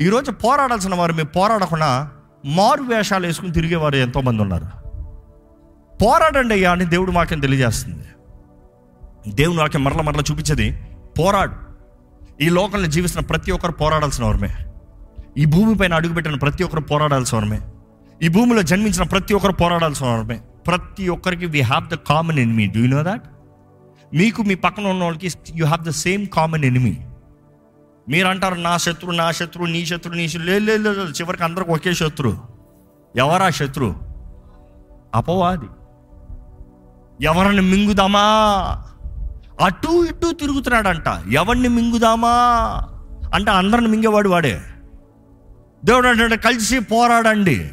ఈరోజు పోరాడాల్సిన వారు మేము పోరాడకుండా మారు వేషాలు వేసుకుని తిరిగేవారు ఎంతోమంది ఉన్నారు. పోరాడండి అయ్యా అని దేవుడు వాక్యం తెలియజేస్తుంది. దేవుని వాక్యం మరల మరల చూపించేది పోరాడు. ఈ లోకంలో జీవిస్తున్న ప్రతి ఒక్కరు పోరాడాల్సిన వారమే. ఈ భూమిపైన అడుగుపెట్టిన ప్రతి ఒక్కరు పోరాడాల్సిన వారమే. ఈ భూమిలో జన్మించిన ప్రతి ఒక్కరు పోరాడాల్సిన వారమే. ప్రతి ఒక్కరికి we have the common enemy do you know that మీకు మీ పక్కన ఉన్న వాళ్ళకి you have the same common enemy మీరు అంటారు నా శత్రు నా శత్రు నీ శత్రు నీ శత్రు. లేదు లేదు లేదు చివరికి అందరికి ఒకే శత్రు. ఎవరా శత్రు? అపవాది. ఎవరిని మింగుదామా? అటు ఇటు తిరుగుతున్నాడంట. ఎవరిని మింగుదామా? అంటే అందరిని మింగేవాడు వాడే. దేవుడు అంటే కలిసి పోరాడండి.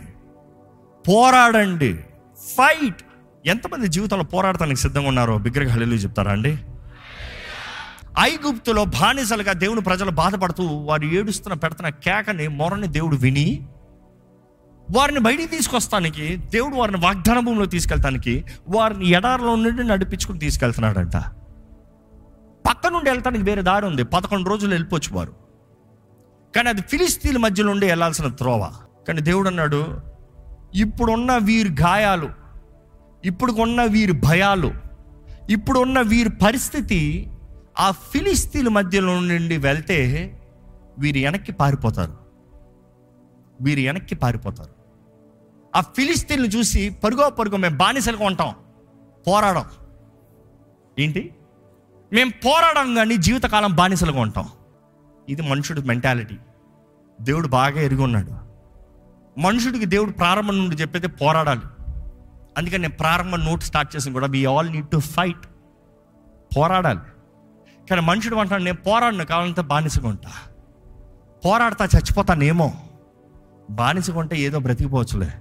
పోరాడండి. ఫైట్ ఎంతమంది జీవితంలో పోరాడటానికి సిద్ధంగా ఉన్నారో బిగ్గరగా హలీలు చెప్తారా అండి? ఐగుప్తులో బానిసలుగా దేవుని ప్రజలు బాధపడుతూ వారు ఏడుస్తున్న పెడుతున్న కేకని మొరని దేవుడు విని వారిని బయటికి తీసుకొస్తానికి దేవుడు వారిని వాగ్దాన భూమిలో తీసుకెళ్తానికి వారిని ఎడారిలో నుండి నడిపించుకుని తీసుకెళ్తున్నాడంట. పక్క నుండి వెళ్తానికి వేరే దారి ఉంది. పదకొండు రోజులు వెళ్ళిపోవచ్చు వారు. కానీ అది ఫిలిస్తీన్ మధ్యలో నుండి వెళ్ళాల్సిన త్రోవ. కానీ దేవుడు అన్నాడు ఇప్పుడున్న వీరి గాయాలు ఇప్పుడున్న వీరి భయాలు ఇప్పుడున్న వీరి పరిస్థితి ఆ ఫిలిస్తీన్ మధ్యలో నుండి వెళ్తే వీరు వెనక్కి పారిపోతారు. వీరు వెనక్కి పారిపోతారు. ఆ ఫిలిస్తీన్లు చూసి పరుగో పరుగో మేము బానిసలుగా ఉంటాం. పోరాడం. ఏంటి? మేము పోరాడం కానీ జీవితకాలం బానిసలుగా ఉంటాం. ఇది మనుషుడి మెంటాలిటీ. దేవుడు బాగా ఎరిగి ఉన్నాడు. మనుషుడికి దేవుడు ప్రారంభం నుండి చెప్పేది పోరాడాలి. అందుకని నేను ప్రారంభ నోట్ స్టార్ట్ చేసిన కూడా we all need to fight పోరాడాలి. కానీ మనుషుడు అంటాడు నేను పోరాడను కావాలంటే బానిసగా ఉంటా. పోరాడతా చచ్చిపోతానేమో. బానిసగా ఉంటే ఏదో బ్రతికిపోవచ్చులే.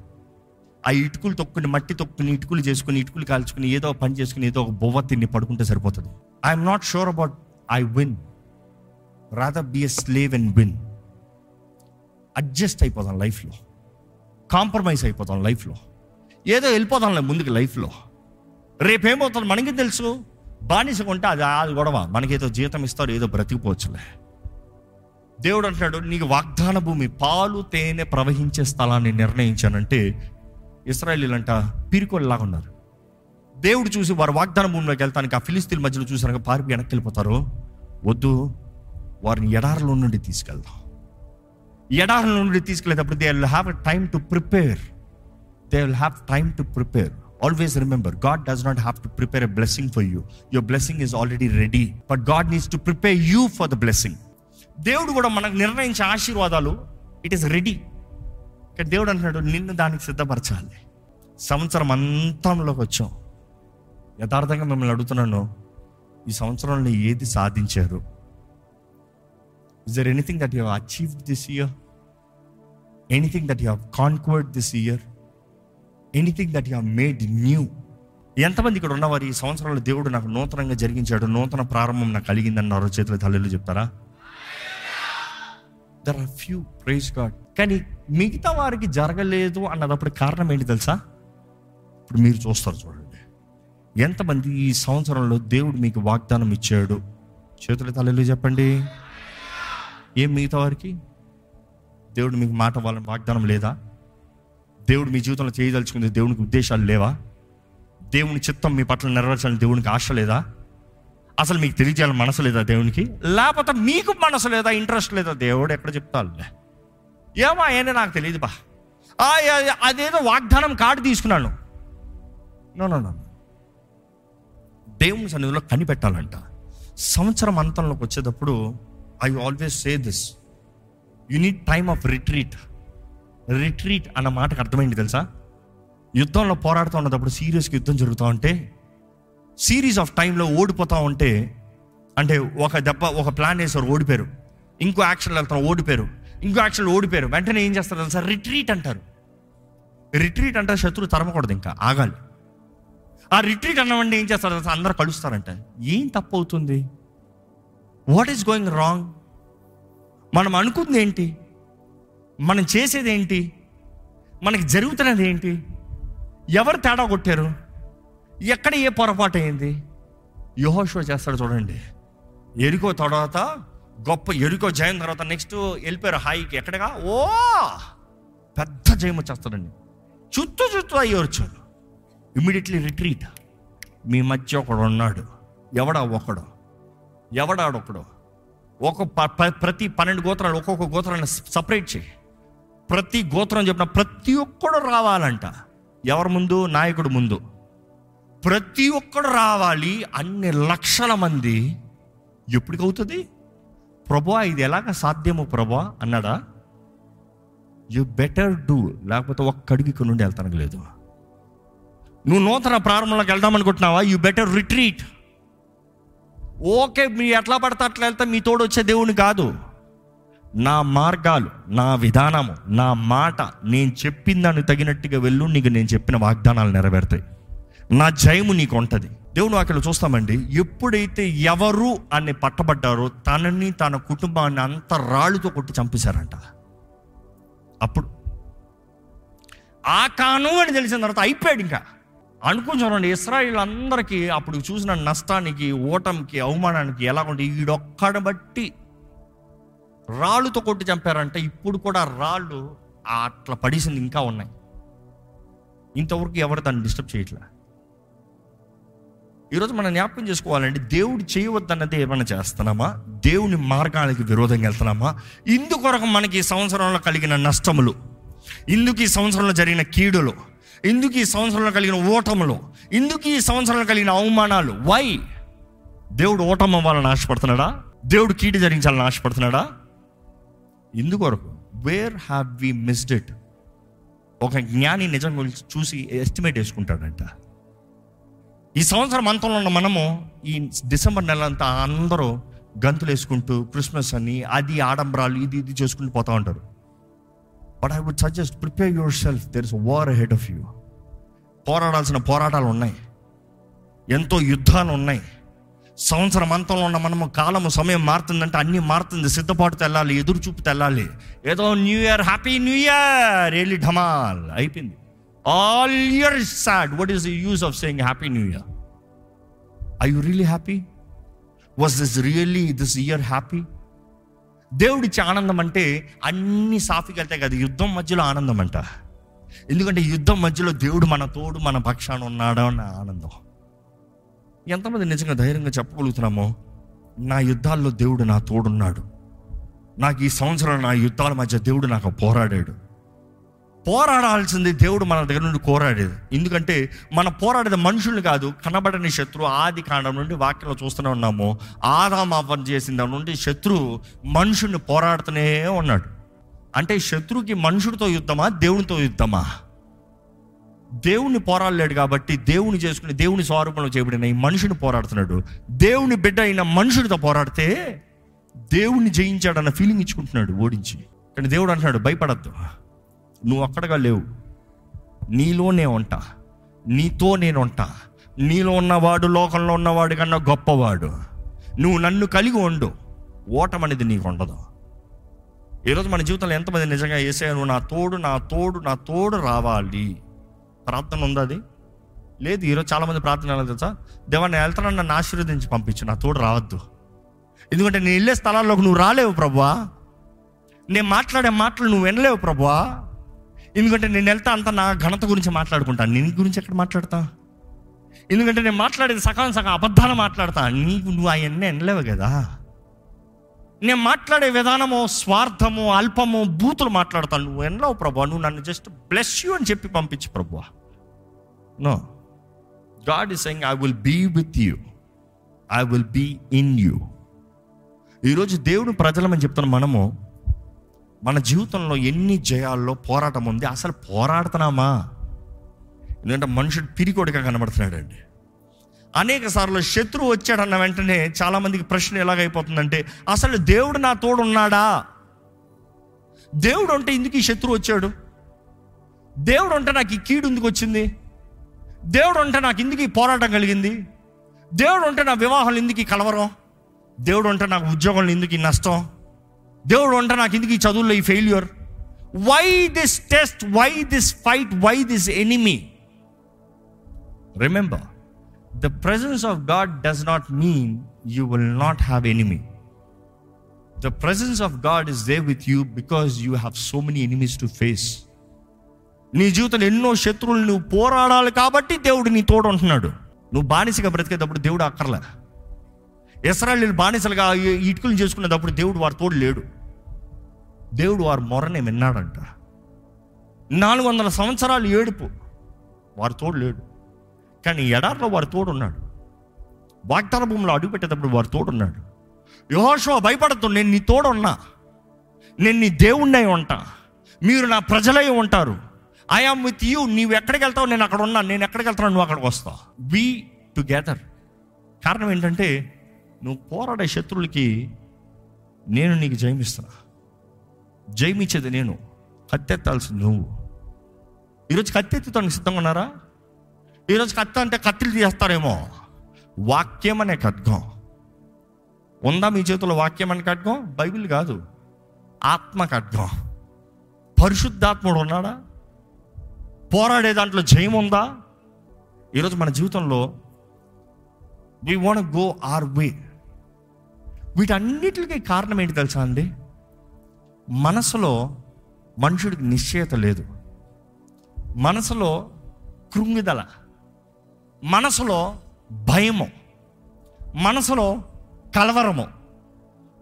ఆ ఇటుకులు తొక్కుని మట్టి తొక్కుని ఇటుకులు చేసుకుని ఇటుకులు కాల్చుకుని ఏదో పని చేసుకుని ఏదో ఒక బొవ్వ తిని పడుకుంటే సరిపోతుంది. I'm not sure about I win rather be a slave and win adjust అయిపోతాం లైఫ్లో. కాంప్రమైజ్ అయిపోతాం లైఫ్లో. ఏదో వెళ్ళిపోతాంలే ముందుకు లైఫ్లో. రేపేమవుతుంది? మనకి తెలుసు? బానిసగా ఉంటే అది అది గొడవ. మనకేదో జీతం ఇస్తారు ఏదో బ్రతికిపోవచ్చులే. దేవుడు అంటాడు నీకు వాగ్దాన భూమి పాలు తేనె ప్రవహించే స్థలాన్ని నిర్ణయించానంటే ఇస్రాయలీలంట పిరికొల్లాగా ఉన్నారు. దేవుడు చూసి వారు వాగ్దాన భూమిలోకి వెళ్తానికి ఆ ఫిలిస్తీన్ మధ్యలో చూసాక పారిపి వెనక్కి వెళ్ళిపోతారు? వద్దు వారిని ఎడారిలో నుండి తీసుకెళ్దాం. ఎడారిలో నుండి తీసుకెళ్ళేటప్పుడు they will have time to prepare. They will have time to prepare. Always remember God does not have to prepare a blessing for you your blessing is already ready but God needs to prepare you for the blessing దేవుడు కూడా మనకు నిర్ణయించే ఆశీర్వాదాలు it is ready కానీ దేవుడు అంటున్నాడు నిన్ను దానికి సిద్ధపరచాలి. సంవత్సరం అంతంలోకి వచ్చాం. యథార్థంగా మిమ్మల్ని అడుగుతున్నాను ఈ సంవత్సరంలో ఏది సాధించారు? Is there anything that you achieve this year anything that you conquered this year anything that you made new ఎంతమంది ఇక్కడ ఉన్నవారు ఈ సంవత్సరంలో దేవుడు నాకు నూతనంగా జరిగించాడు నూతన ప్రారంభం నాకు కలిగిందన్నారు. చేతుల తల్లిలు చెప్తారా? There are few praise God కానీ మిగతా వారికి జరగలేదు అన్నదప్పుడు కారణం ఏంటి తెలుసా? ఇప్పుడు మీరు చూస్తారు చూడండి. ఎంతమంది ఈ సంవత్సరంలో దేవుడు మీకు వాగ్దానం ఇచ్చాడు? చేతుల తల్లిలు చెప్పండి. ఏం మిగతా వారికి? దేవుడు మీకు మాట వాళ్ళని వాగ్దానం లేదా? దేవుడు మీ జీవితంలో చేయదలుచుకుంది దేవునికి ఉద్దేశాలు లేవా? దేవుని చిత్తం మీ పట్ల నెరవేర్చాలని దేవునికి ఆశ లేదా? అసలు మీకు తెలియజేయాలని మనసు లేదా దేవునికి? లేకపోతే మీకు మనసు లేదా? ఇంట్రెస్ట్ లేదా? దేవుడు ఎక్కడ చెప్తాలే ఏమో ఆయనే నాకు తెలియదు బా. ఆ, అదేదో వాగ్దానం కార్డు తీసుకున్నాను. నో నో దేవుని సన్నిధిలో కనిపెట్టాలంట. సంవత్సరం అంతంలోకి వచ్చేటప్పుడు I always say this you need time of retreat retreat అన్న మాటకు అర్థమైంది తెలుసా? యుద్ధంలో పోరాడుతూ ఉన్నప్పుడు సీరియస్గా యుద్ధం జరుగుతూ ఉంటే సిరీస్ ఆఫ్ టైంలో ఓడిపోతూ ఉంటే అంటే ఒక దెబ్బ ఒక ప్లాన్ వేసారు ఓడిపోయారు. ఇంకో యాక్షన్లో వెళ్తాం ఓడిపోయారు. ఇంకో యాక్షన్లో ఓడిపోయారు. వెంటనే ఏం చేస్తారు తెలుసా? రిట్రీట్ అంటారు. రిట్రీట్ అంటే శత్రువు తరమకూడదు ఇంకా ఆగాలి. ఆ రిట్రీట్ అన్నవండి ఏం చేస్తారు తెలుసా? అందరు కలుస్తారంట. ఏం తప్పు అవుతుంది? వాట్ ఈస్ గోయింగ్ రాంగ్ మనం అనుకుంది ఏంటి? మనం చేసేది ఏంటి మనకి జరుగుతున్నది ఏంటి ఎవరు తేడా కొట్టారు? ఎక్కడ ఏ పొరపాటు అయింది? యోహోషో చేస్తాడు చూడండి. ఎరుకో తర్వాత గొప్ప ఎరుకో జయం తర్వాత నెక్స్ట్ వెళ్ళిపోయారు హాయికి. ఎక్కడగా ఓ! పెద్ద జయం వచ్చేస్తాడండి చుట్టూ చుట్టూ అయ్యి వచ్చాడు. ఇమ్మీడియట్లీ రిట్రీట్ మీ మధ్య ఒకడు ఉన్నాడు. ఎవడా ఒకడు? ఎవడాడొకడు? ఒక ప- ప- ప్రతి పన్నెండు గోత్రాలు ఒక్కొక్క గోత్రాన్ని సపరేట్ చేయి. ప్రతి గోత్రం చెప్పిన ప్రతి ఒక్కడు రావాలంట. ఎవరి ముందు? నాయకుడు ముందు. ప్రతి ఒక్కడు రావాలి అన్ని లక్షల మంది. ఎప్పటికవుతుంది? ప్రభా ఇది ఎలాగ సాధ్యము ప్రభా? అన్నాడా? యు బెటర్ డూ లేకపోతే ఒక్కడికి ఇక్కడ నుండి వెళ్తానికి లేదు. నువ్వు నూతన ప్రారంభంలోకి వెళ్దాం అనుకుంటున్నావా యు బెటర్ రిట్రీట్ ఓకే మీ ఎట్లా పడితే అట్లా వెళ్తే మీ తోడు వచ్చే దేవుని కాదు. నా మార్గాలు నా విధానము నా మాట నేను చెప్పిన దాన్ని తగినట్టుగా వెళ్ళు నీకు నేను చెప్పిన వాగ్దానాలు నెరవేరుతాయి. నా జయము నీకు ఉంటుంది. దేవుని వాక్యలో చూస్తామండి ఎప్పుడైతే ఎవరు అని పట్టబడ్డారో తనని తన కుటుంబాన్ని అంత రాళ్ళుతో కొట్టి చంపేశారంట. అప్పుడు ఆ కాను అని తెలిసిన తర్వాత అయిపోయాడు ఇంకా. అనుకుని చూడండి ఇస్రాయిల్ అందరికీ అప్పుడు చూసిన నష్టానికి ఓటమికి అవమానానికి ఎలా ఉంటే ఈడొక్కడ బట్టి రాళ్ళుతో కొట్టి చంపారంటే ఇప్పుడు కూడా రాళ్ళు అట్లా పడేసింది ఇంకా ఉన్నాయి. ఇంతవరకు ఎవరు దాన్ని డిస్టర్బ్ చేయట్లే? ఈరోజు మనం జ్ఞాపకం చేసుకోవాలంటే దేవుడు చేయవద్దన్నది ఏమైనా చేస్తున్నామా? దేవుని మార్గాలకి విరోధంగా వెళ్తున్నామా? ఇందుకొరకు మనకి ఈ సంవత్సరంలో కలిగిన నష్టములు ఇందుకు ఈ సంవత్సరంలో జరిగిన కీడులు ఇందుకు ఈ సంవత్సరంలో కలిగిన ఓటములు ఇందుకు ఈ సంవత్సరంలో కలిగిన అవమానాలు. వై దేవుడు ఓటం అవ్వాలని ఆశపడుతున్నాడా? దేవుడు కీడు జరిగించాలని ఆశపడుతున్నాడా? ఇందుకొరకు where have we missed it ఒక జ్ఞాని నిజం గురించి చూసి ఎస్టిమేట్ వేసుకుంటాడంట ఈ సంవత్సరం అంతంలో ఉన్న మనము ఈ డిసెంబర్ నెల అంతా అందరూ గంతులు వేసుకుంటూ క్రిస్మస్ అని అది ఆడంబరాలు ఇది ఇది చేసుకుంటూ పోతా ఉంటారు. But I would suggest prepare yourself there is war head of you పోరాడాల్సిన పోరాటాలు ఉన్నాయి. ఎంతో యుద్ధాలు ఉన్నాయి. సంవత్సరం అంతంలో ఉన్న మనము కాలము సమయం మారుతుందంటే అన్నీ మారుతుంది. సిద్ధపాటు తెల్లాలి ఎదురు చూపు తెల్లాలి. ఏదో new year happy new year! ఏలి ఢమాల్! అయిపోయింది. All year sad. What is the use of saying happy new year? I you really happy was this really this year happy దేవుడిచ్చే ఆనందం అంటే అన్ని సాఫీకి వెళ్తాయి కదా. యుద్ధం మధ్యలో ఆనందం అంట. ఎందుకంటే యుద్ధం మధ్యలో దేవుడు మన తోడు మన పక్షాన ఉన్నాడు అన్న ఆనందం. ఎంతమంది నిజంగా ధైర్యంగా చెప్పగలుగుతున్నామో? నా యుద్ధాల్లో దేవుడు నా తోడున్నాడు. నాకు ఈ సంవత్సరం నా యుద్ధాల మధ్య దేవుడు నాకు పోరాడాడు. పోరాడాల్సింది దేవుడు మన దగ్గర నుండి కోరాడేది. ఎందుకంటే మన పోరాడేది మనుషుల్ని కాదు కనబడని శత్రువు ఆది కాండం నుండి వాక్యంలో చూస్తూనే ఉన్నాము. ఆదాం అవ్వం చేసిన దాని నుండి శత్రువు మనుషుల్ని పోరాడుతూనే ఉన్నాడు. అంటే శత్రువుకి మనుషుడితో యుద్ధమా దేవునితో యుద్ధమా? దేవుని పోరాడలేడు కాబట్టి దేవుని చేసుకుని దేవుని స్వరూపంలో చేయబడిన ఈ మనుషుని పోరాడుతున్నాడు. దేవుని బిడ్డ అయిన మనుషుడితో పోరాడితే దేవుని జయించాడన్న ఫీలింగ్ ఇచ్చుకుంటున్నాడు ఓడించి. కానీ దేవుడు అంటున్నాడు భయపడద్దు. నువ్వు అక్కడగా లేవు. నీలోనే ఉంటా నీతో నేను ఉంటా నీలో ఉన్నవాడు లోకంలో ఉన్నవాడు కన్నా గొప్పవాడు. నువ్వు నన్ను కలిగి ఉండు. ఓటం అనేది నీకు ఉండదు. ఈరోజు మన జీవితంలో ఎంతమంది నిజంగా వేసే నువ్వు నా తోడు నా తోడు నా తోడు రావాలి. ప్రార్థన ఉందా అది? లేదు ఈరోజు చాలామంది ప్రార్థన తెలుసా? దేవా నేను వెళ్తానని నన్ను ఆశీర్వదించి పంపించు నా తోడు రావద్దు. ఎందుకంటే నేను వెళ్ళే స్థలాల్లోకి నువ్వు రాలేవు ప్రభువా. నేను మాట్లాడే మాటలు నువ్వు వినలేవు ప్రభువా. ఎందుకంటే నేను వెళ్తా అంతా నా ఘనత గురించి మాట్లాడుకుంటా. నీ గురించి ఎక్కడ మాట్లాడతా? ఎందుకంటే నేను మాట్లాడేది సకాలం సగం అబద్ధాలు మాట్లాడతా. నీకు నువ్వు అవన్నీ వినలేవు కదా. నేను మాట్లాడే విధానము స్వార్థము అల్పము బూతులు మాట్లాడతాను. నువ్వు ఎన్నో ప్రభా. నువ్వు నన్ను జస్ట్ బ్లెస్ యూ అని చెప్పి పంపించు ప్రభు. No god is saying I will be with you I will be in you ఈరోజు దేవుడు ప్రజలమని చెప్తున్న మనము మన జీవితంలో ఎన్ని జయాల్లో పోరాటం ఉంది? అసలు పోరాడుతున్నామా? ఎందుకంటే మనుషుడు పిరికోడిగా కనబడుతున్నాడండి. అనేక సార్లు శత్రువు వచ్చాడన్న వెంటనే చాలామందికి ప్రశ్న ఎలాగైపోతుందంటే అసలు దేవుడు నా తోడు ఉన్నాడా దేవుడు అంటే ఇందుకు ఈ శత్రువు వచ్చాడు? దేవుడు అంటే నాకు ఈ కీడు ఎందుకు వచ్చింది? దేవుడు అంటే నాకు ఇందుకు ఈ పోరాటం కలిగింది? దేవుడు అంటే నా వివాహం ఎందుకు ఈ కలవరం? దేవుడు అంటే నాకు ఉద్యోగంలో ఎందుకు ఈ నష్టం? దేవుడు అంటే నాకు ఎందుకు ఈ చదువుల్లో ఈ failure why this test why this fight why this enemy remember the presence of God does not mean you will not have enemy the presence of God is there with you because you have so many enemies to face నీ జీవితంలో ఎన్నో శత్రువులు నువ్వు పోరాడాలి కాబట్టి దేవుడు నీ తోడు ఉంటున్నాడు. నువ్వు బానిసగా బ్రతికేటప్పుడు దేవుడు అక్కర్లే. ఇస్రాయలీలు బానిసలుగా ఇటుకలు చేసుకునేటప్పుడు దేవుడు వారి తోడు లేడు. దేవుడు వారి మొరనే విన్నాడంట. నాలుగు వందల సంవత్సరాలు ఏడుపు. వారి తోడు లేడు. కానీ ఎడారిలో వారి తోడున్నాడు. వాగ్దాన భూమిలో అడుగుపెట్టేటప్పుడు వారి తోడున్నాడు. యోహోషో భయపడద్దు నేను నీ తోడున్నా. నేను నీ దేవుణ్ణై ఉంటా. మీరు నా ప్రజలై ఉంటారు. ఐఆమ్ విత్ యూ నీవు ఎక్కడికి వెళ్తావు? నేను అక్కడ ఉన్నా. నేను ఎక్కడికి వెళ్తాను నువ్వు అక్కడికి వస్తావు వి టుగెదర్ కారణం ఏంటంటే నువ్వు పోరాడే శత్రువులకి నేను నీకు జయమిస్తున్నా. జయమిచ్చేది నేను. కత్తెత్తాల్సింది నువ్వు. ఈరోజు కత్తెత్తుతానికి సిద్ధంగా ఉన్నారా? ఈరోజు కత్తి అంటే కత్తిలు తీస్తారేమో వాక్యం అనే ఖడ్గం. ఉందా మీ చేతిలో వాక్యం అనే ఖడ్గం? బైబిల్ కాదు. ఆత్మ ఖడ్గం. పరిశుద్ధాత్ముడు ఉన్నాడా? పోరాడే దాంట్లో జయం ఉందా? ఈరోజు మన జీవితంలో we want go our way వీటన్నిటికీ కారణం ఏంటి తెలుసా అండి? మనసులో మనుషుడికి నిశ్చయత లేదు. మనసులో కృంగిదల. మనసులో భయము మనసులో కలవరము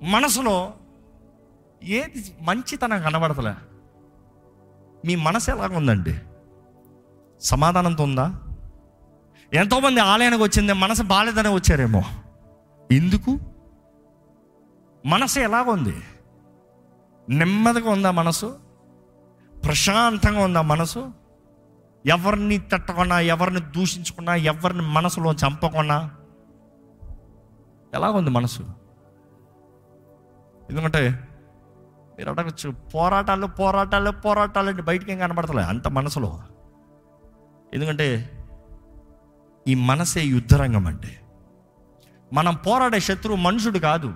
మనసులో ఏది మంచితనం కనబడతలే. మీ మనసు ఎలాగ ఉందండి? సమాధానంతో ఉందా? ఎంతోమంది ఆలయానికి వచ్చింది మనసు బాలేదని వచ్చారేమో. ఎందుకు? మనసు ఎలాగుంది నెమ్మదిగా ఉందా మనసు? ప్రశాంతంగా ఉందా మనసు? ఎవరిని తట్టకుండా ఎవరిని దూషించకుండా ఎవరిని మనసులో చంపకుండా ఎలాగుంది మనసు? ఎందుకంటే మీరు అడగచ్చు పోరాటాలు పోరాటాలు పోరాటాలు అంటే బయటికి ఏం కనబడతలే అంత మనసులో. ఎందుకంటే ఈ మనసే యుద్ధరంగం అంటే. మనం పోరాడే శత్రువు మనుషుడు కాదు.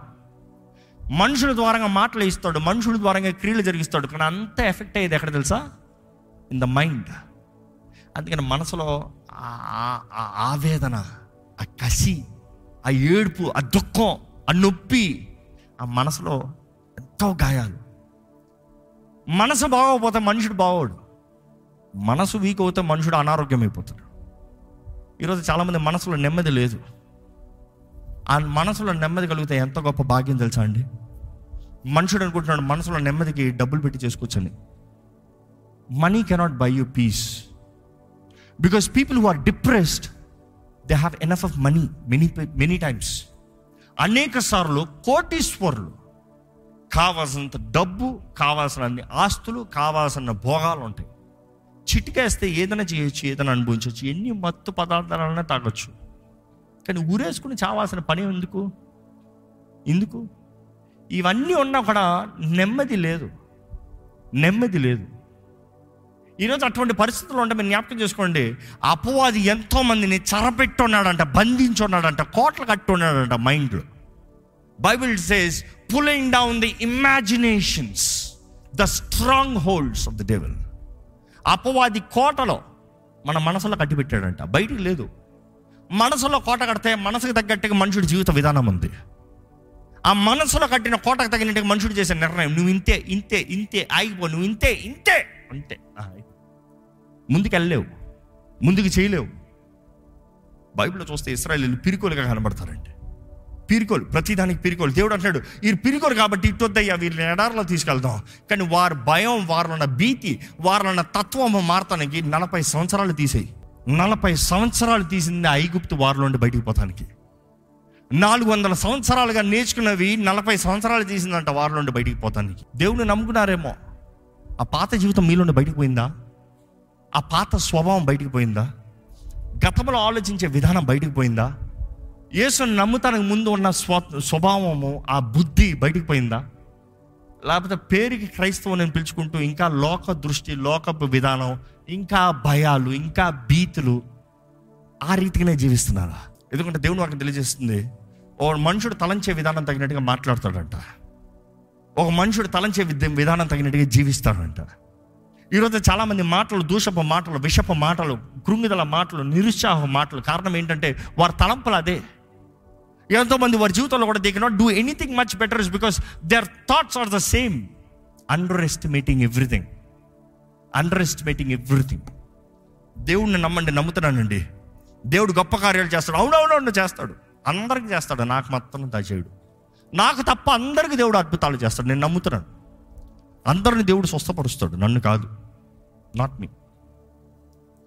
మనుషుల ద్వారంగా మాటలు ఇస్తాడు మనుషుల ద్వారంగా క్రియలు జరిగిస్తాడు. కానీ అంత ఎఫెక్ట్ అయ్యేది ఎక్కడ తెలుసా? In the mind. అందుకని మనసులో ఆ- ఆ- ఆ ఆవేదన ఆ కసి ఆ ఏడుపు ఆ దుఃఖం ఆ నొప్పి ఆ మనసులో ఎంతో గాయాలు. మనసు బాగోకపోతే మనుషుడు బాగోడు. మనసు వీక్ అవుతే మనుషుడు అనారోగ్యం అయిపోతాడు ఈరోజు చాలామంది మనసులో నెమ్మది లేదు. ఆ మనసులో నెమ్మది కలిగితే ఎంత గొప్ప భాగ్యం తెలుసా అండి? మనుషుడు అనుకుంటున్నాడు మనసులో నెమ్మదికి డబ్బులు పెట్టి చేసుకోవచ్చని. Money cannot buy you peace because people who are depressed they have enough of money many many times అనేక సార్లు కోటీశ్వరులు కావాల్సినంత డబ్బు కావాల్సినన్ని ఆస్తులు కావాల్సిన భోగాలు ఉంటాయి. చిటికేస్తే ఏదైనా చేయొచ్చు ఏదైనా అనుభవించవచ్చు ఎన్ని మత్తు పదార్థాలన్నా తాగొచ్చు. కానీ ఊరేసుకుని చావాల్సిన పని ఎందుకు? ఎందుకు? ఇవన్నీ ఉన్నా కూడా నెమ్మది లేదు. నెమ్మది లేదు. ఈరోజు అటువంటి పరిస్థితులు ఉంటే మీరు జ్ఞాపకం చేసుకోండి. అపవాది ఎంతో మందిని చరపెట్టున్నాడంట బంధించున్నాడంట కోట్లు కట్టున్నాడంట మైండ్లో Bible says pulling down the imaginations the strongholds of the devil అపవాది కోటలో మన మనసులో కట్టిపెట్టాడంట. బయటికి లేదు. మనసులో కోట కడితే మనసుకు తగ్గట్టుగా మనుషుడి జీవిత విధానం ఉంది. ఆ మనసులో కట్టిన కోటకు తగినట్టుగా మనుషుడు చేసే నిర్ణయం నువ్వు ఇంతే ఇంతే ఇంతే ఆగిపో నువ్వు ఇంతే ఇంతే అంతే. ముందుకెళ్ళలేవు. ముందుకు చేయలేవు. బైబిల్లో చూస్తే ఇస్రాయలీలు పిరికోలుగా కనబడతారండి. పీరుకోలు ప్రతిదానికి పీరుకోలు. దేవుడు అంటున్నాడు వీరు పిరికోలు కాబట్టి ఇట్టొద్దయ్యా వీళ్ళని ఎడారిలో తీసుకెళ్దాం. కానీ వారి భయం వారిలో భీతి వారిలో ఉన్న తత్వము మారతానికి నలభై సంవత్సరాలు తీసేయి. నలభై సంవత్సరాలు తీసింది ఐగుప్తు వారిలోండి బయటికి పోతానికి. నాలుగు వందల సంవత్సరాలుగా నేర్చుకున్నవి నలభై సంవత్సరాలు తీసిందంట వారిలోండి బయటికి పోతానికి. దేవుని నమ్ముకున్నారేమో. ఆ పాత జీవితం మీలోండి బయటికి పోయిందా? ఆ పాత స్వభావం బయటికి పోయిందా? గతంలో ఆలోచించే విధానం బయటికి పోయిందా? యేసుని నమ్ముతానికి ముందు ఉన్న స్వ స్వభావము ఆ బుద్ధి బయటికి పోయిందా? లేకపోతే పేరుకి క్రైస్తవం నేను పిలుచుకుంటూ ఇంకా లోక దృష్టి లోకపు విధానం ఇంకా భయాలు ఇంకా భీతులు ఆ రీతిగానే జీవిస్తున్నారా? ఎందుకంటే దేవుడు వారికి తెలియజేస్తుంది ఓ మనుషుడు తలంచే విధానం తగినట్టుగా మాట్లాడతాడంట. ఒక మనుషుడు తలంచే విధ- విధానం తగినట్టుగా జీవిస్తాడంట. ఈరోజు చాలామంది మాటలు దూషపు మాటలు విషపు మాటలు కృంగిదల మాటలు నిరుత్సాహ మాటలు. కారణం ఏంటంటే వారి తలంపులు అదే. ఎంతోమంది వారి జీవితంలో కూడా they cannot do anything much better is because their thoughts are the same underestimating everything underestimating everything దేవుడిని నమ్మండి నమ్ముతున్నానండి. దేవుడు గొప్ప కార్యాలు చేస్తాడు. అవునవునవును చేస్తాడు. అందరికి చేస్తాడు. నాకు మాత్రం దయచేయుడు నాకు తప్ప అందరికి దేవుడు అద్భుతాలు చేస్తాడు. నేను నమ్ముతున్నాను. అందరిని దేవుడు స్వస్థపరుస్తాడు. నన్ను కాదు. Not me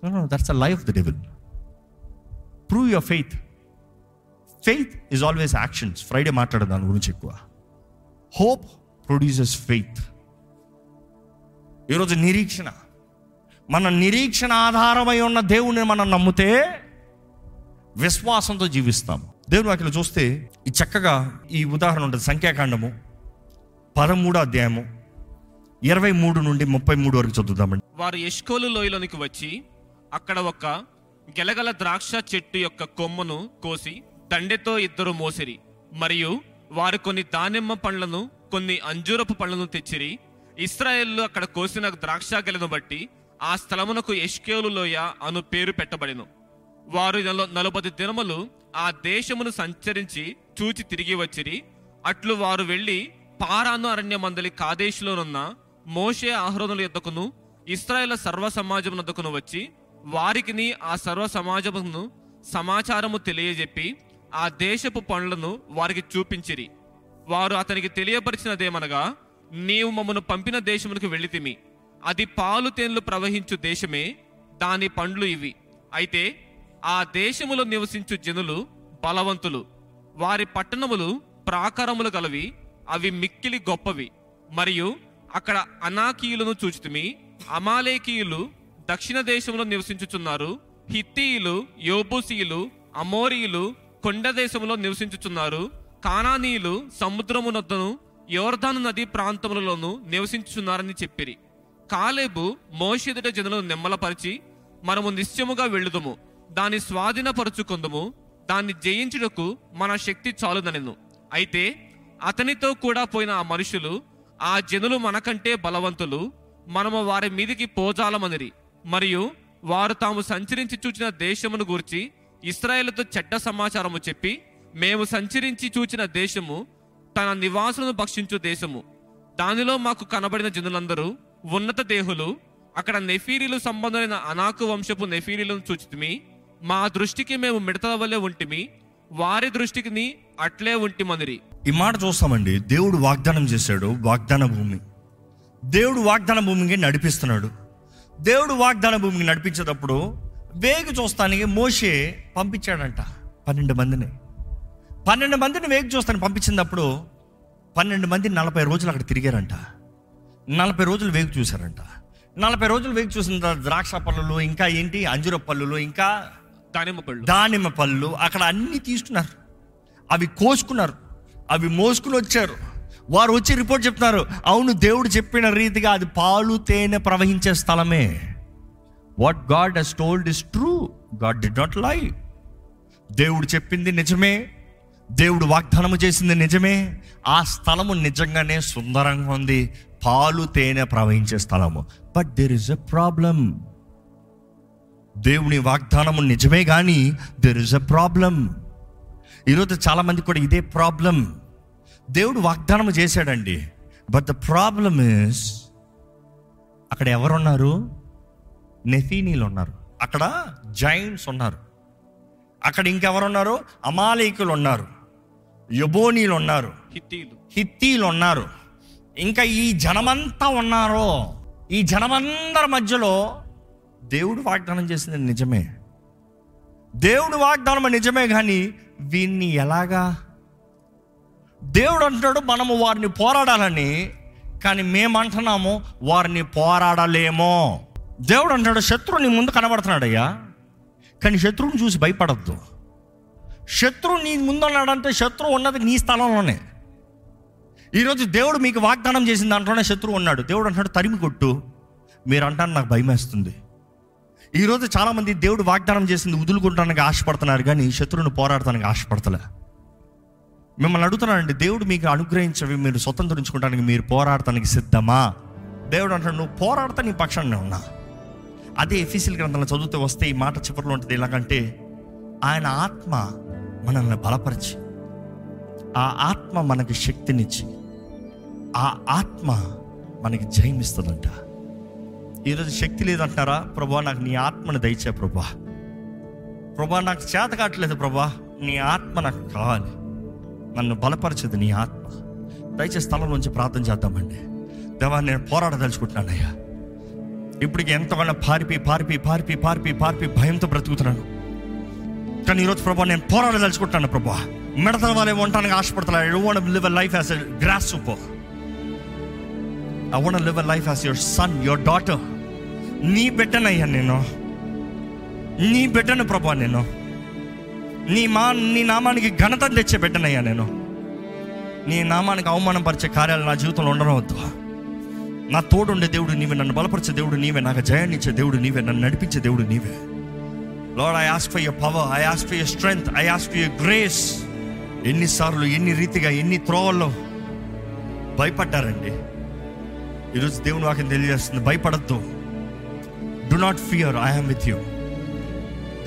that's a life the devil prove your faith faith is always actions Friday మాట్లాడే దాని గురించి ఎక్కువ. హోప్ ప్రొడ్యూసెస్ ఫెయిత్ ఈరోజు నిరీక్షణ. మన నిరీక్షణ ఆధారమై ఉన్న దేవుణ్ణి మనం నమ్మితే విశ్వాసంతో జీవిస్తాం దేవుని వాక్యలో చూస్తే ఈ చక్కగా ఈ ఉదాహరణ ఉంటుంది. సంఖ్యాకాండము పదమూడో అధ్యాయము ఇరవై మూడు నుండి ముప్పై మూడు వరకు చదువుదామండి. వారు ఎష్కోలు లోయలోనికి వచ్చి అక్కడ ఒక గెలగల ద్రాక్ష చెట్టు యొక్క కొమ్మను కోసి దండెతో ఇద్దరు మోసిరి. మరియు వారు కొన్ని దానిమ్మ పండ్లను కొన్ని అంజూరపు పండ్లను తెచ్చిరి. ఇస్రాయేల్లో అక్కడ కోసిన ద్రాక్ష గెలను బట్టి ఆ స్థలమునకు ఎష్కేలు లోయ అను పేరు పెట్టబడిను. వారు నలభై నలుబది దినములు ఆ దేశమును సంచరించి చూచి తిరిగి వచ్చిరి. అట్లు వారు వెళ్ళి పారాను అరణ్య మందలి కాదేశులోనున్న మోషే ఆహ్రదుల యొద్దకును ఇస్రాయేల్ సర్వ సమాజమునొద్దకును వచ్చి వారికిని ఆ సర్వ సమాజమును సమాచారము తెలియజెప్పి ఆ దేశపు పనులను వారికి చూపించిరి. వారు అతనికి తెలియపరిచినదేమనగా నీవు మమ్మను పంపిన దేశమునకు వెళ్ళితిమి అది పాలు తేన్లు ప్రవహించు దేశమే దాని పండ్లు ఇవి. అయితే ఆ దేశములో నివసించు జనులు బలవంతులు. వారి పట్టణములు ప్రాకారములు గలవి అవి మిక్కిలి గొప్పవి. మరియు అక్కడ అనాకీయులను చూచితిమి అమాలేకీయులు దక్షిణ దేశంలో నివసించుచున్నారు హిత్తీయులు యోబూసీయులు అమోరీయులు కొండ దేశంలో నివసించుచున్నారు కానానీయులు సముద్రమునొద్దను యోర్ధాను నది ప్రాంతములలోనూ నివసించుచున్నారని చెప్పిరి. కాలేబు మోషెదుట జనులను నిమ్మలపరిచి మనము నిశ్చయముగా వెళ్ళుదము దాన్ని స్వాధీనపరుచుకుందుము దాన్ని జయించుటకు మన శక్తి చాలుదనెను అయితే అతనితో కూడా పోయిన ఆ మనుషులు ఆ జనులు మనకంటే బలవంతులు. మనము వారి మీదికి పోజాలమనిరి. మరియు వారు తాము సంచరించి చూచిన దేశమును గూర్చి ఇస్రాయేల్తో చెడ్డ సమాచారము చెప్పి మేము సంచరించి చూచిన దేశము తన నివాసులను భక్షించు దేశము. దానిలో మాకు కనబడిన జనులందరూ ఉన్నత దేహులు అక్కడ నెఫీరీలు సంబంధమైన అనాకు వంశపు నెఫీరీలను చూచితిమి. మా దృష్టికి మేము మిడతల వల్లే ఉంటిమి. వారి దృష్టికి అట్లే ఉంటిమనిరి ఈ మాట చూస్తామండి. దేవుడు వాగ్దానం చేశాడు వాగ్దాన భూమి. దేవుడు వాగ్దాన భూమికి నడిపిస్తున్నాడు. దేవుడు వాగ్దాన భూమికి నడిపించేటప్పుడు వేగు చూస్తానికి మోషే పంపించాడంట పన్నెండు మందిని. పన్నెండు మందిని వేగు చూస్తాను పంపించినప్పుడు పన్నెండు మంది నలభై రోజులు అక్కడ తిరిగారంట. నలభై రోజులు వేగు చూశారంట. నలభై రోజులు వేగి చూసిన ద్రాక్ష పళ్ళులు ఇంకా ఏంటి? అంజుర పళ్ళులు ఇంకా దానిమ్మ పళ్ళు. దానిమ్మ పళ్ళు అక్కడ అన్ని తీసుకున్నారు. అవి కోసుకున్నారు. అవి మోసుకుని వచ్చారు. వారు వచ్చి రిపోర్ట్ చెప్తున్నారు. అవును దేవుడు చెప్పిన రీతిగా అది పాలు తేనె ప్రవహించే స్థలమే. What God has told is true God did not lie దేవుడు చెప్పింది నిజమే. దేవుడు వాగ్దానము చేసింది నిజమే. ఆ స్థలము నిజంగానే సుందరంగా ఉంది. పాలు తేనె ప్రవహించే స్థలము. But there is a problem దేవుని వాగ్దానము నిజమే కానీ దెర్ ఇస్ ఎ ప్రాబ్లం ఈరోజు చాలామంది కూడా ఇదే ప్రాబ్లం దేవుడు వాగ్దానం చేశాడండి. బట్ ద ప్రాబ్లం ఇస్ అక్కడ ఎవరున్నారు? నెఫీనీలు ఉన్నారు. అక్కడ జైంట్స్ ఉన్నారు. అక్కడ ఇంకెవరున్నారు? అమాలేకులు ఉన్నారు. యబోనీలు ఉన్నారు. హిత్తీలు. హిత్తీలు ఉన్నారు. ఇంకా ఈ జనమంతా ఉన్నారు? ఈ జనమందరి మధ్యలో దేవుడు వాగ్దానం చేసింది నిజమే. దేవుడు వాగ్దానం నిజమే కానీ వీన్ని ఎలాగా? దేవుడు అంటున్నాడు మనము వారిని పోరాడాలని కానీ మేమంటున్నాము వారిని పోరాడలేమో. దేవుడు అంటాడు శత్రువు నీ ముందు కనబడుతున్నాడయ్యా. కానీ శత్రువుని చూసి భయపడద్దు. శత్రువు నీ ముందు ఉన్నాడంటే శత్రువు ఉన్నది నీ స్థలంలోనే. ఈరోజు దేవుడు మీకు వాగ్దానం చేసిన దాంట్లోనే శత్రువు ఉన్నాడు. దేవుడు అంటాడు తరిమి కొట్టు. మీరు అంటాను నాకు భయమేస్తుంది. ఈరోజు చాలామంది దేవుడు వాగ్దానం చేసింది వదులుకుంటానికి ఆశపడుతున్నారు కానీ శత్రువుని పోరాడటానికి ఆశపడతలే. మిమ్మల్ని అడుగుతున్నానండి దేవుడు మీకు అనుగ్రహించవి మీరు స్వతంత్రించుకోవడానికి మీరు పోరాడటానికి సిద్ధమా? దేవుడు అంటాడు నువ్వు పోరాడతా నీ పక్షాన్ని ఉన్నా. అదే ఎఫీసీల్ గ్రంథంలో చదివితే వస్తే ఈ మాట చివరిలో ఉంటుంది ఎలాగంటే ఆయన ఆత్మ మనల్ని బలపరిచి ఆ ఆత్మ మనకి శక్తినిచ్చి ఆ ఆత్మ మనకి జయమిస్తుందంట. ఈరోజు శక్తి లేదంటారా ప్రభా నాకు నీ ఆత్మను దయచే ప్రభా. ప్రభా నాకు చేత కావట్లేదు ప్రభా. నీ ఆత్మ నాకు కావాలి. నన్ను బలపరచదు నీ ఆత్మ. దయచేసి స్థలం నుంచి ప్రార్థన చేద్దామండి. దేవా నేను పోరాడదలుచుకుంటున్నానయ్యా. ఇప్పటికి ఎంతగానో పారిపి పారిపి పారిపి పారిపి పారిపి భయంతో బ్రతుకుతున్నాను. కానీ ఈరోజు ప్రభా నేను పోరాడదలుచుకుంటున్నాను ప్రభా. మిడతల వాళ్ళే ఉండటానికి ఆశపడుతున్నాను I want live life as a grasshopper I want live a life as your son your daughter నీ బిడ్డనయ్యా నేను నీ బిడ్డను ప్రభా నేను నీ మా నీ నామానికి ఘనత తెచ్చే బిడ్డనయ్యా నేను నీ నామానికి అవమానం పరిచే కార్యాలు నా జీవితంలో ఉండవద్దు నా తోడుండే దేవుడు నీవే నన్ను బలపరిచే దేవుడు నీవే నాకు జయాన్నిచ్చే దేవుడు నీవే నన్ను నడిపించే దేవుడు నీవే Lord I ask for your power I ask for your strength I ask for your grace ఎన్నిసార్లు ఎన్ని రీతిగా ఎన్ని త్రోవల్లో భయపడ్డారండి ఈరోజు దేవుని వాక్యం తెలియజేస్తుంది. భయపడద్దు. Do not fear I'm with you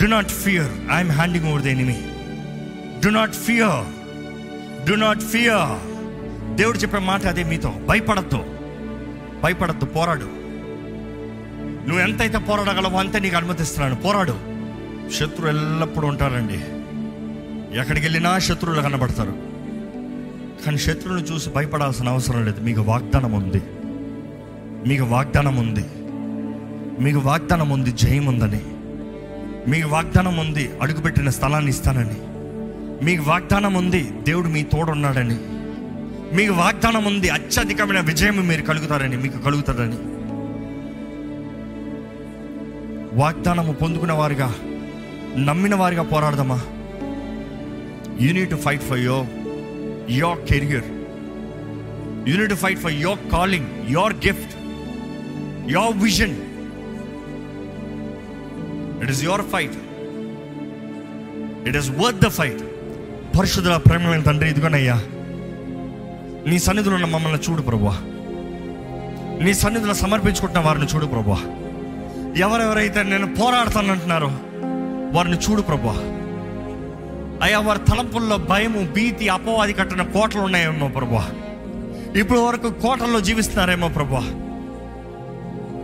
do not fear I'm handing over the enemy do not fear do not fear దేవుడు చెప్పే మాట అదే మీతో. భయపడద్దు. భయపడద్దు పోరాడు. నువ్వు ఎంతైతే పోరాడగలవో అంతే నీకు అనుమతిస్తున్నాను. పోరాడు. శత్రువు ఎల్లప్పుడూ ఉంటారండి ఎక్కడికి వెళ్ళినా శత్రువులు కనబడతారు. కానీ శత్రువుని చూసి భయపడాల్సిన అవసరం లేదు. మీకు వాగ్దానం ఉంది. మీకు వాగ్దానం ఉంది. మీకు వాగ్దానం ఉంది జయం ఉందని. మీకు వాగ్దానం ఉంది అడుగుపెట్టిన స్థలాన్ని ఇస్తానని. మీకు వాగ్దానం ఉంది దేవుడు మీ తోడున్నాడని. మీకు వాగ్దానం ఉంది అత్యధికమైన విజయం మీరు కలుగుతారని మీకు కలుగుతారని వాగ్దానము పొందుకున్న వారిగా నమ్మిన వారిగా పోరాడదామా unite to fight for your your career unite to fight for your calling your gift your vision it is your fight it is worth the fight పరిశుద్ధుల ప్రేమమైన తండ్రి ఇదిగోనయ్యా. నీ సన్నిధిలో ఉన్న మమ్మల్ని చూడు ప్రభా నీ సన్నిధిలో సమర్పించుకుంటున్న వారిని చూడు ప్రభా ఎవరెవరైతే నేను పోరాడతానంటున్నారో వారిని చూడు ప్రభా అయ్యా వారి తలంపుల్లో భయము భీతి అపవాది కట్టిన కోటలు ఉన్నాయేమో ప్రభా ఇప్పుడు వరకు కోటల్లో జీవిస్తున్నారేమో ప్రభా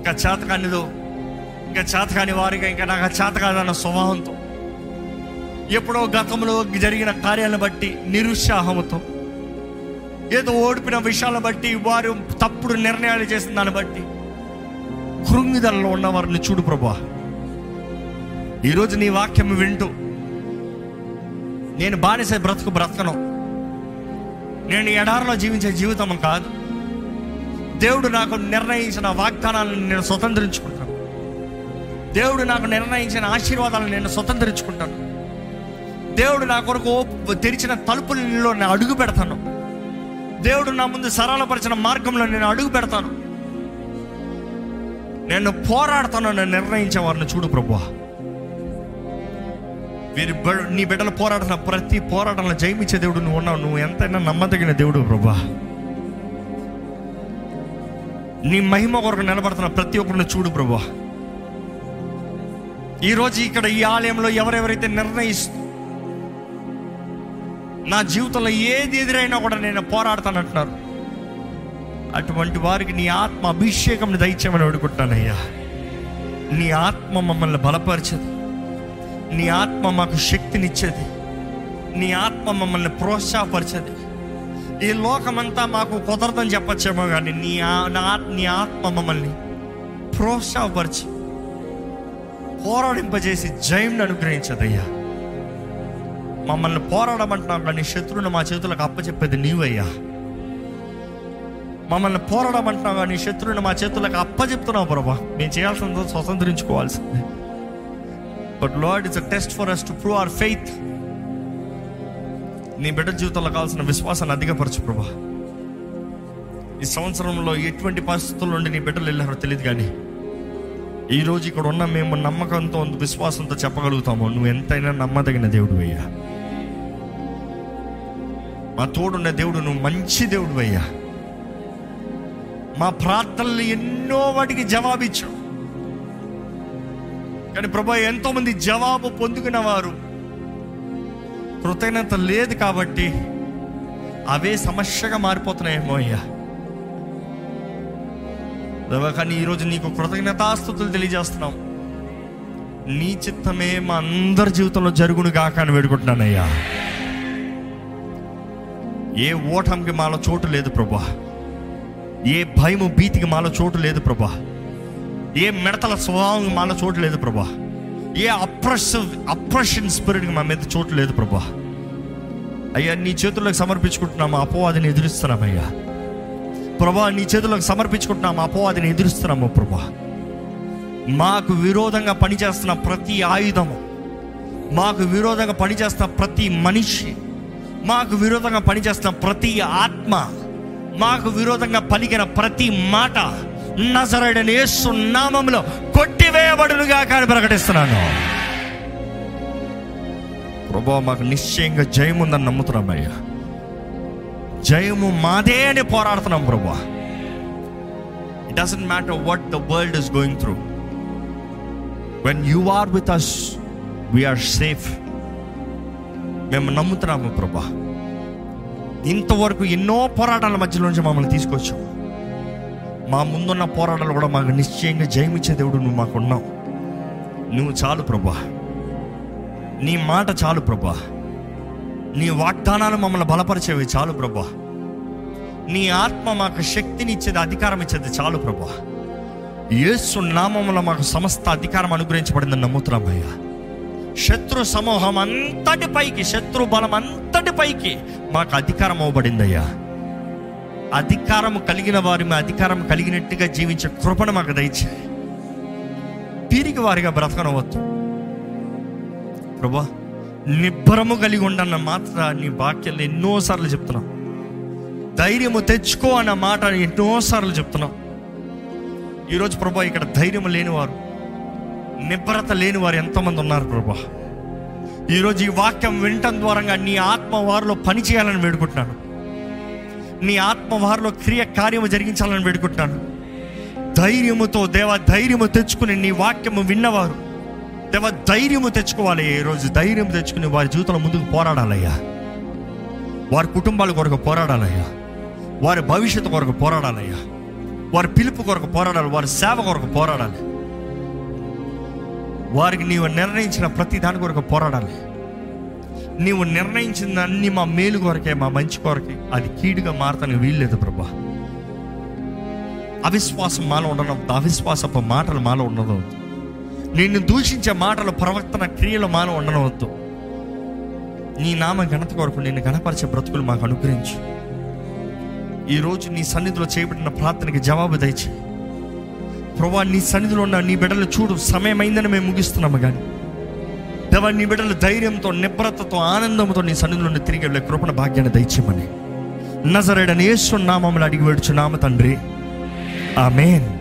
ఇంకా చేతకానిదో ఇంకా చేతకాని వారిగా ఇంకా నాకు చేత కాదన్న స్వభావంతో ఎప్పుడో గతంలో జరిగిన కార్యాలను బట్టి నిరుత్సాహంతో ఏదో ఓడిపిన విషయాలను బట్టి వారు తప్పుడు నిర్ణయాలు చేసిన దాన్ని బట్టి కృంగిదలలో ఉన్న వారిని చూడు ప్రభా ఈరోజు నీ వాక్యం వింటూ నేను బానిస బ్రతుకు బ్రతకను. నేను ఎడారిలో జీవించే జీవితం కాదు. దేవుడు నాకు నిర్ణయించిన వాగ్దానాలను నేను స్వతంత్రించుకుంటాను. దేవుడు నాకు నిర్ణయించిన ఆశీర్వాదాలను నేను స్వతంత్రించుకుంటాను. దేవుడు నా కొరకు ఓప్- తెరిచిన తలుపులలో నేను అడుగు పెడతాను. దేవుడు నా ముందు సరళపరిచిన మార్గంలో నేను అడుగు పెడతాను. నేను పోరాడతాను నేను నిర్ణయించే వారిని చూడు ప్రభు వీరి నీ బిడ్డలు పోరాడుతున్న ప్రతి పోరాటంలో జయమిచ్చే దేవుడు నువ్వు ఉన్నావు. నువ్వు ఎంతైనా నమ్మదగిన దేవుడు ప్రభా నీ మహిమ కొరకు నిలబడుతున్న ప్రతి ఒక్కరిని చూడు ప్రభా. ఈరోజు ఇక్కడ ఈ ఆలయంలో ఎవరెవరైతే నిర్ణయిస్తూ నా జీవితంలో ఏది ఎదురైనా కూడా నేను పోరాడతానంటున్నారు. అటువంటి వారికి నీ ఆత్మ అభిషేకం దయచేయమని అడుగుతున్నానయ్యా. నీ ఆత్మ మమ్మల్ని బలపరిచేది. నీ ఆత్మ మాకు శక్తినిచ్చేది. నీ ఆత్మ మమ్మల్ని ప్రోత్సాహపరిచేది. ఈ లోకమంతా మాకు కుదరదని చెప్పచ్చేమో కానీ నీ నా నీ ఆత్మ మమ్మల్ని ప్రోత్సాహపరిచి పోరాడింపజేసి జయంను అనుగ్రహించదయ్యా. మమ్మల్ని పోరాడమంటున్నావు కానీ శత్రువుని మా చేతులకు అప్పచెప్పేది నీవయ్యా. మమ్మల్ని పోరాడమంటున్నావు కానీ శత్రువుని మా చేతులకు అప్పచెప్తున్నావు ప్రభా. మేము చేయాల్సిందో స్వతంత్రించుకోవాల్సిందే. But Lord it's a test for us to prove our faith నీ బిడ్డ జీవితంలో కావాల్సిన విశ్వాసాన్ని అధికపరచు ప్రభా. ఈ సంవత్సరంలో ఎటువంటి పరిస్థితుల నుండి నీ బిడ్డలు వెళ్ళారో తెలియదు కానీ ఈ రోజు ఇక్కడ ఉన్న మేము నమ్మకంతో విశ్వాసంతో చెప్పగలుగుతాము. నువ్వు ఎంతైనా నమ్మదగిన దేవుడు అయ్యా. మా తోడున్న దేవుడు నువ్వు మంచి దేవుడు అయ్యా. మా ప్రార్థనలు ఎన్నో వాటికి జవాబిచ్చావు. కానీ ప్రభా ఎంతో మంది జవాబు పొందుకున్న వారు కృతజ్ఞత లేదు కాబట్టి అవే సమస్యగా మారిపోతున్నాయేమో అయ్యా. కానీ ఈరోజు నీకు కృతజ్ఞతాస్థుతులు తెలియజేస్తున్నాం. నీ చిత్తమే మా అందరి జీవితంలో జరుగును గాక అని వేడుకుంటున్నానయ్యా. ఏ ఓటమికి మాలో చోటు లేదు ప్రభా. ఏ భయము భీతికి మాలో చోటు లేదు ప్రభా. ఏ మిడతల స్వభావం మాలో చోటు లేదు ప్రభా. ఏ అప్రెసివ్ అప్రెషన్ స్పిరిట్ మా మీద చోటు లేదు ప్రభా. అయ్యా నీ చేతుల్లోకి సమర్పించుకుంటున్నాము అపోవాదిని ఎదురిస్తున్నామయ్యా ప్రభా నీ చేతుల్లోకి సమర్పించుకుంటున్నాము అపోవాదిని ఎదురిస్తున్నాము ప్రభా. మాకు విరోధంగా పనిచేస్తున్న ప్రతి ఆయుధము మాకు విరోధంగా పనిచేస్తున్న ప్రతి మనిషి మాకు విరోధంగా పనిచేస్తున్న ప్రతి ఆత్మ మాకు విరోధంగా పలికిన ప్రతి మాట నజరడని యేసు కొట్టి కొట్టివేయబడునుగా కానీ ప్రకటిస్తున్నాను. ప్రభా మాకు నిశ్చయంగా జయం ఉందని నమ్ముతున్నామయ్యా జయము మాదే అని పోరాడుతున్నాం ప్రభా. It doesn't matter what the world is going through when you are with us we are safe మేము నమ్ముతున్నాము ప్రభా. ఇంతవరకు ఎన్నో పోరాటాల మధ్యలో నుంచి మమ్మల్ని తీసుకొచ్చావు. మా ముందున్న పోరాటాలు కూడా మాకు నిశ్చయంగా జయమిచ్చే దేవుడు నువ్వు మాకున్నావు నువ్వు చాలు ప్రభా. నీ మాట చాలు ప్రభా. నీ వాగ్దానాలు మమ్మల్ని బలపరిచేవి చాలు ప్రభా. నీ ఆత్మ మాకు శక్తిని ఇచ్చేది అధికారం ఇచ్చేది చాలు ప్రభా. యేసు నామంలో మాకు సమస్త అధికారం అనుగ్రహించబడిందని నమ్ముతున్నామయ్యా శత్రు సమూహం అంతటి పైకి శత్రు బలం అంతటి పైకి మాకు అధికారం అవ్వబడిందయ్యా అధికారం కలిగిన వారి మీ అధికారం కలిగినట్టుగా జీవించే కృపణ మాకు దయచే పీరికి వారిగా బ్రతకనవద్దు. ప్రభా నిబ్బరము కలిగి ఉండన్న మాత్ర నీ వాక్యాలు ఎన్నోసార్లు చెప్తున్నాం. ధైర్యము తెచ్చుకో అన్న మాట ఎన్నోసార్లు చెప్తున్నాం. ఈరోజు ప్రభా ఇక్కడ ధైర్యం లేనివారు నిబ్బరత లేని వారు ఎంతోమంది ఉన్నారు ప్రభా? ఈరోజు ఈ వాక్యం వినటం ద్వారా నీ ఆత్మ వారిలో పని చేయాలని వేడుకుంటున్నాను. నీ ఆత్మ వారిలో క్రియ కార్యము జరిగించాలని వేడుకుంటున్నాను. ధైర్యముతో దేవ ధైర్యము తెచ్చుకుని నీ వాక్యము విన్నవారు. దేవ ధైర్యము తెచ్చుకోవాలి ఈరోజు ధైర్యం తెచ్చుకుని వారి జీవితంలో ముందుకు పోరాడాలయ్యా. వారి కుటుంబాల కొరకు పోరాడాలయ్యా. వారి భవిష్యత్తు కొరకు పోరాడాలయ్యా. వారి పిలుపు కొరకు పోరాడాలి. వారి సేవ కొరకు పోరాడాలి. వారికి నీవు నిర్ణయించిన ప్రతి దాని కొరకు పోరాడాలి. నీవు నిర్ణయించిన అన్ని మా మేలు కొరకే మా మంచి కొరకే. అది కీడుగా మారతానికి వీల్లేదు ప్రభా. అవిశ్వాసం మాలో ఉండడం అవిశ్వాసపు మాటలు మాలో ఉండదు నిన్ను దూషించే మాటలు ప్రవర్తన క్రియలు మాలో ఉండనవద్దు నీ నామ ఘనత కొరకు నిన్ను గణపరిచే బ్రతుకులు మాకు అనుగ్రహించు. ఈరోజు నీ సన్నిధిలో చేయబడిన ప్రార్థనకి జవాబు దయచే ప్రభా నీ సన్నిధిలో ఉన్న నీ బిడ్డలు చూడు. సమయమైందని మేము ముగిస్తున్నాము కానీ దేవా నీ బిడ్డలు ధైర్యంతో నిబ్రతతో ఆనందంతో నీ సన్నిధిలో నుండి తిరిగి వెళ్ళే కృపణ భాగ్యాన్ని దయచేయమని. నజరేడని యేసు నామములు అడిగి వేడుచు నామ తండ్రి. ఆమెన్.